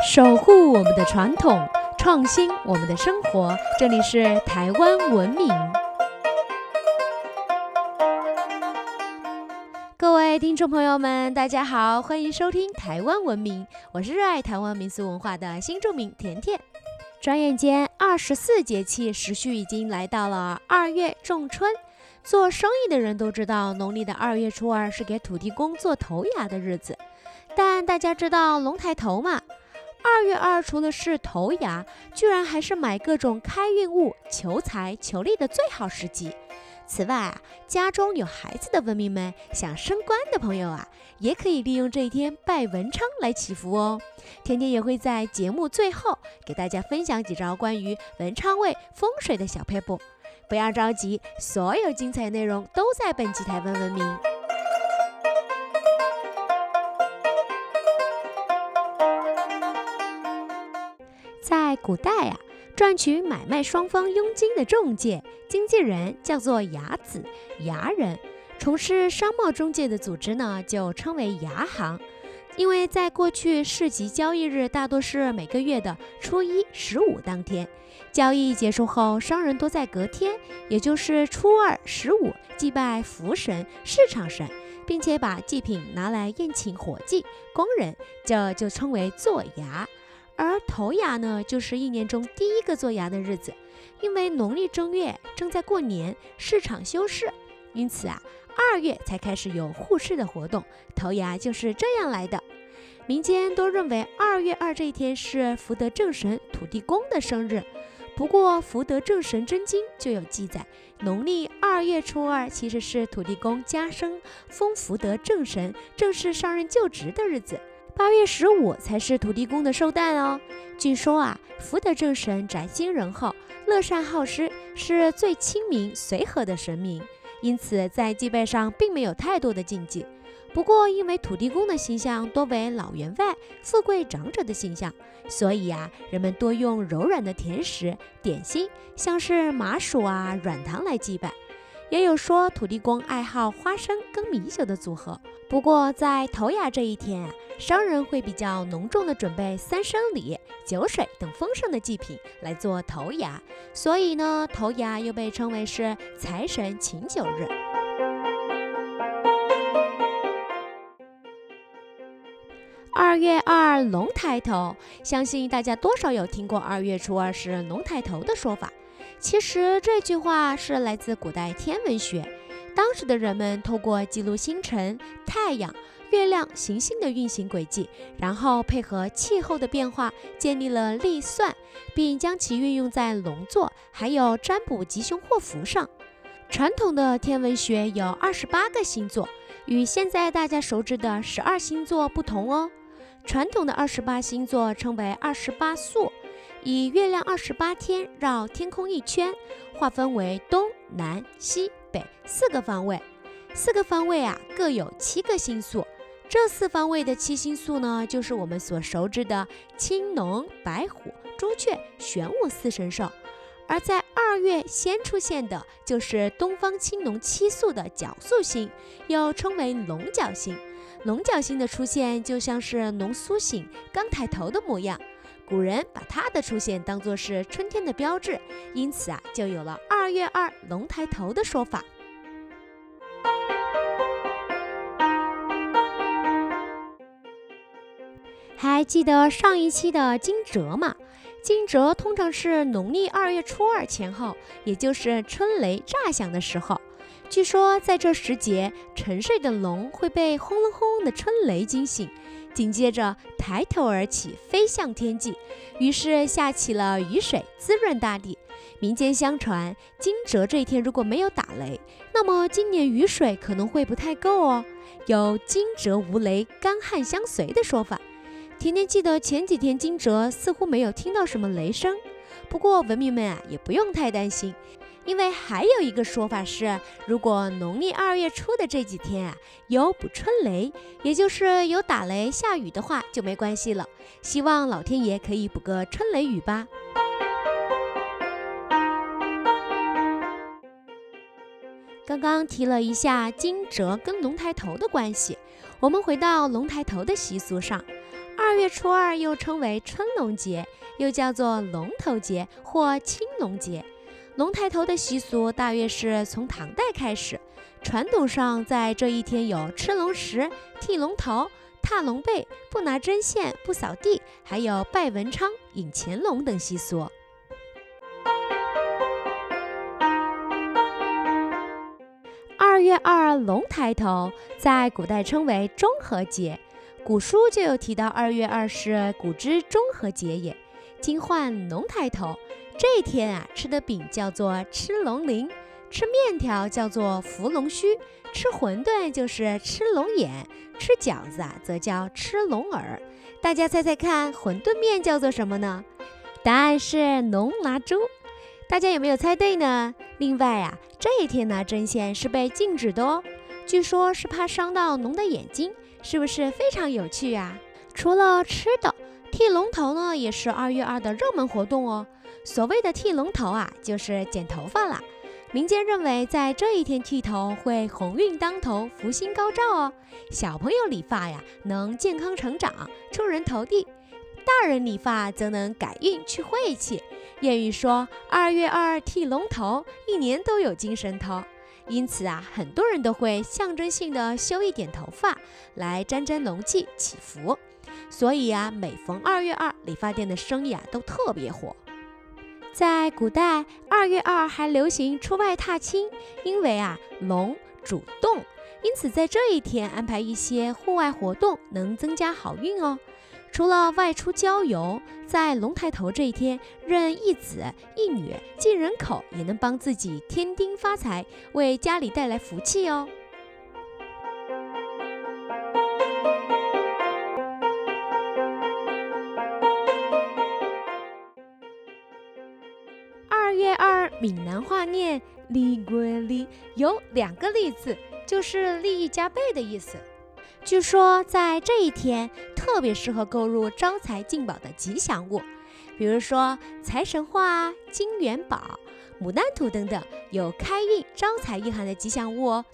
守护我们的传统，创新我们的生活。这里是台湾文明。各位听众朋友们，大家好，欢迎收听台湾文明，我是热爱台湾民俗文化的新住民甜甜。转眼间，二十四节气时序已经来到了二月仲春。做生意的人都知道，农历的二月初二是给土地公做头牙的日子。但大家知道龙抬头吗？二月二除了是头牙，居然还是买各种开运物、求财求利的最好时机。此外啊，家中有孩子的文明们，想升官的朋友啊，也可以利用这一天拜文昌来祈福哦。天天也会在节目最后给大家分享几招关于文昌位风水的小撇步。不要着急，所有精彩内容都在本期台湾文明。古代啊，赚取买卖双方佣金的中介经纪人叫做牙子、牙人，从事商贸中介的组织呢就称为牙行。因为在过去市集交易日大多是每个月的初一、十五当天，交易结束后，商人都在隔天，也就是初二、十五祭拜福神、市场神，并且把祭品拿来宴请伙计、工人，这就称为做牙。而头牙呢，就是一年中第一个做牙的日子，因为农历正月正在过年，市场休市，因此啊，二月才开始有护市的活动。头牙就是这样来的。民间都认为二月二这一天是福德正神土地公的生日，不过《福德正神真经》就有记载，农历二月初二其实是土地公加升封福德正神正式上任就职的日子。八月十五才是土地公的寿诞哦。据说啊，福德正神宅心仁厚、乐善好施，是最亲民随和的神明，因此在祭拜上并没有太多的禁忌。不过，因为土地公的形象多为老员外、富贵长者的形象，所以啊，人们多用柔软的甜食、点心，像是麻薯啊、软糖来祭拜。也有说土地公爱好花生跟米酒的组合。不过在头牙这一天啊，商人会比较隆重的准备三生礼、酒水等丰盛的祭品来做头牙，所以呢，头牙又被称为是财神请酒日。二月二龙抬头，相信大家多少有听过二月初二是龙抬头的说法。其实这句话是来自古代天文学，当时的人们透过记录星辰、太阳、月亮、行星的运行轨迹，然后配合气候的变化，建立了历算，并将其运用在龙座还有占卜吉凶祸福上。传统的天文学有二十八个星座，与现在大家熟知的十二星座不同哦。传统的二十八星座称为二十八宿。以月亮二十八天绕天空一圈，划分为东南西北四个方位。四个方位啊，各有七个星宿。这四方位的七星宿呢，就是我们所熟知的青龙、白虎、朱雀、玄武四神兽。而在二月先出现的，就是东方青龙七宿的角宿星，又称为龙角星。龙角星的出现，就像是龙苏醒、刚抬头的模样。古人把它的出现当作是春天的标志，因此啊，就有了“二月二龙抬头”的说法。还记得上一期的惊蛰吗？惊蛰通常是农历二月初二前后，也就是春雷炸响的时候。据说在这时节，沉睡的龙会被轰隆轰隆的春雷惊醒。紧接着抬头而起，飞向天际，于是下起了雨水，滋润大地。民间相传，惊蛰这一天如果没有打雷，那么今年雨水可能会不太够哦。有惊蛰无雷，干旱相随的说法。甜甜记得前几天惊蛰似乎没有听到什么雷声，不过文明们啊也不用太担心。因为还有一个说法是，如果农历二月初的这几天啊有补春雷，也就是有打雷下雨的话，就没关系了。希望老天爷可以补个春雷雨吧。刚刚提了一下惊蛰跟龙抬头的关系，我们回到龙抬头的习俗上。二月初二又称为春龙节，又叫做龙头节或青龙节。龙抬头的习俗大约是从唐代开始。传统上，在这一天有吃龙食、剃龙头、踏龙背、不拿针线、不扫地，还有拜文昌、引乾隆等习俗。二月二龙抬头，在古代称为中和节，古书就有提到二月二是古之中和节也。今换龙抬头，这一天啊，吃的饼叫做吃龙鳞。吃面条叫做伏龙须，吃馄饨就是吃龙眼，吃饺子啊则叫吃龙耳。大家猜猜看，馄饨面叫做什么呢？答案是龙拿猪。大家有没有猜对呢？另外啊，这一天拿针线是被禁止的哦，据说是怕伤到龙的眼睛，是不是非常有趣啊？除了吃的，剃龙头呢也是二月二的热门活动哦。所谓的剃龙头啊，就是剪头发啦。民间认为，在这一天剃头会鸿运当头、福星高照哦。小朋友理发呀，能健康成长、出人头地；大人理发则能改运、去晦气。谚语说：“二月二剃龙头，一年都有精神头。”因此啊，很多人都会象征性的修一点头发，来沾沾龙气、祈福。所以啊，每逢二月二，理发店的生意啊都特别火。在古代，二月二还流行出外踏青，因为啊龙主动，因此在这一天安排一些户外活动，能增加好运哦。除了外出郊游，在龙抬头这一天，认一子一女进人口，也能帮自己添丁发财，为家里带来福气哦。二月二闽南话念“利归利”，有两个“利”字，就是利益加倍的意思。据说在这一天特别适合购入招财进宝的吉祥物，比如说财神画、金元宝、牡丹图等等，有开运招财意涵的吉祥物哦。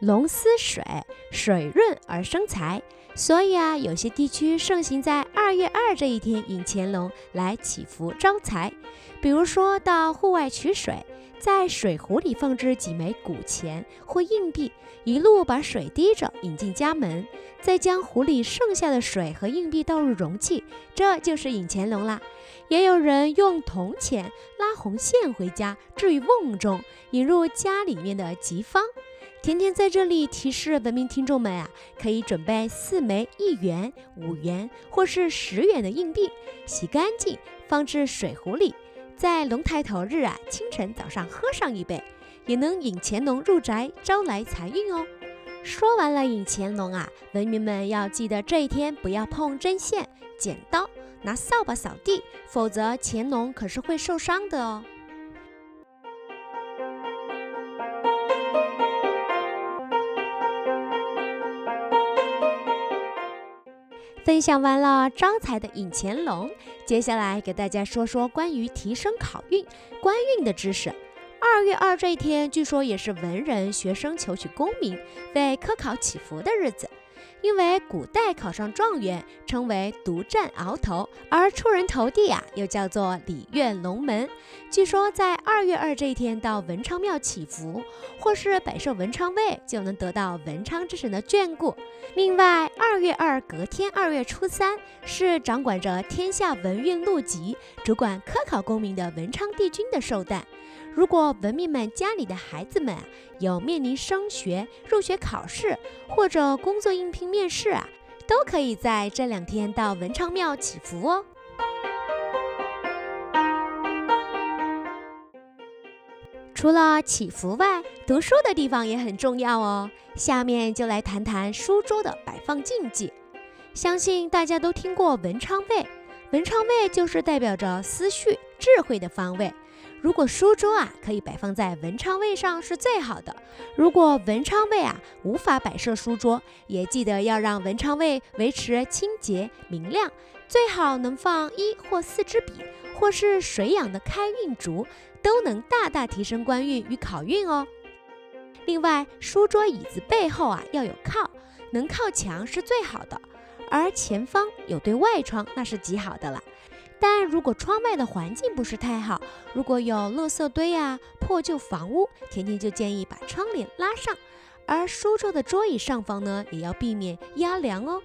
龙司水，水润而生财，所以啊，有些地区盛行在二月二这一天引乾隆来祈福招财。比如说到户外取水，在水壶里放置几枚古钱或硬币，一路把水滴着引进家门，再将壶里剩下的水和硬币倒入容器，这就是引钱龙啦。也有人用铜钱拉红线回家，置于瓮中，引入家里面的吉方。甜甜在这里提示文明听众们啊，可以准备四枚一元、五元或是十元的硬币，洗干净放置水壶里，在龙抬头日啊，清晨早上喝上一杯，也能引乾隆入宅，招来财运哦。说完了引乾隆啊，文明们要记得这一天不要碰针线、剪刀，拿扫把扫地，否则乾隆可是会受伤的哦。分享完了招财的引乾隆，接下来给大家说说关于提升考运、官运的知识。二月二这一天，据说也是文人学生求取功名、为科考祈福的日子。因为古代考上状元称为独占鳌头，而出人头地啊，又叫做礼院龙门。据说在二月二这一天到文昌庙祈福，或是摆设文昌位，就能得到文昌之神的眷顾。另外，二月二隔天二月初三是掌管着天下文运路籍、主管科考功名的文昌帝君的寿诞。如果文秘们家里的孩子们有面临升学、入学考试或者工作应聘面试啊，都可以在这两天到文昌庙祈福哦。除了祈福外，读书的地方也很重要哦。下面就来谈谈书桌的摆放禁忌。相信大家都听过文昌位，文昌位就是代表着思绪、智慧的方位。如果书桌啊可以摆放在文昌位上是最好的。如果文昌位啊无法摆设书桌，也记得要让文昌位维持清洁明亮，最好能放一或四支笔，或是水养的开运竹，都能大大提升官运与考运哦。另外，书桌椅子背后啊要有靠，能靠墙是最好的。而前方有对外窗，那是极好的了。但如果窗外的环境不是太好，如果有垃圾堆啊、破旧房屋，甜甜就建议把窗帘拉上。而书桌的桌椅上方呢，也要避免压凉哦。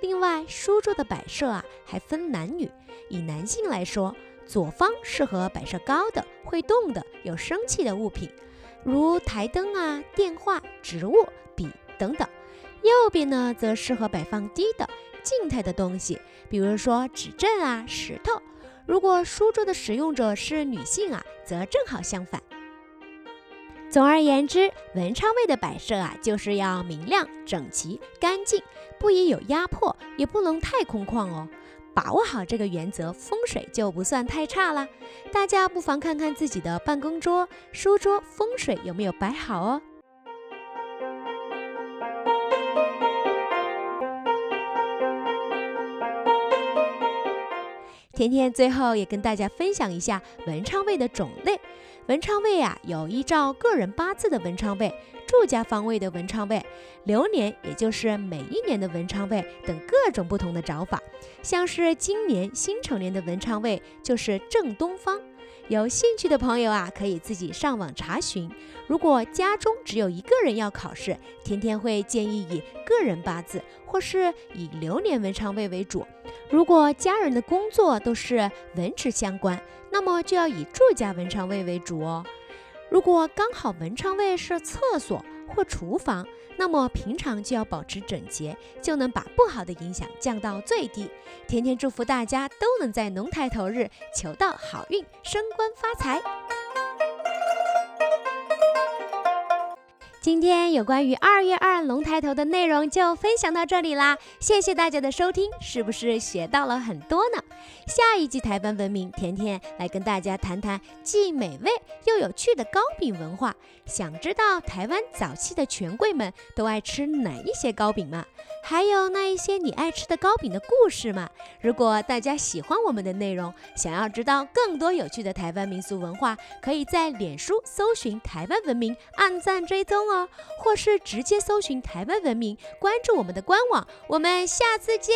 另外，书桌的摆设啊，还分男女。以男性来说，左方适合摆设高的、会动的、有生气的物品，如台灯啊、电话、植物、笔等等；右边呢，则适合摆放低的。静态的东西，比如说指针啊、石头。如果书桌的使用者是女性啊，则正好相反。总而言之，文昌位的摆设啊，就是要明亮、整齐、干净，不宜有压迫，也不能太空旷哦。把握好这个原则，风水就不算太差了。大家不妨看看自己的办公桌、书桌风水有没有摆好哦。甜甜最后也跟大家分享一下文昌位的种类。文昌位啊，有依照个人八字的文昌位、住家方位的文昌位、流年，也就是每一年的文昌位等各种不同的找法。像是今年辛丑年的文昌位就是正东方。有兴趣的朋友啊，可以自己上网查询。如果家中只有一个人要考试，甜甜会建议以个人八字或是以流年文昌位为主。如果家人的工作都是文职相关，那么就要以住家文昌位为主哦。如果刚好文昌位是厕所或厨房，那么平常就要保持整洁，就能把不好的影响降到最低。甜甜祝福大家都能在龙抬头日求到好运，升官发财。今天有关于二月二龙抬头的内容就分享到这里啦，谢谢大家的收听，是不是学到了很多呢？下一集台湾文明，甜甜来跟大家谈谈既美味又有趣的糕饼文化。想知道台湾早期的权贵们都爱吃哪一些糕饼吗？还有那一些你爱吃的糕饼的故事吗？如果大家喜欢我们的内容，想要知道更多有趣的台湾民俗文化，可以在脸书搜寻台湾文明，按赞追踪哦，或是直接搜寻台湾文明，关注我们的官网。我们下次见。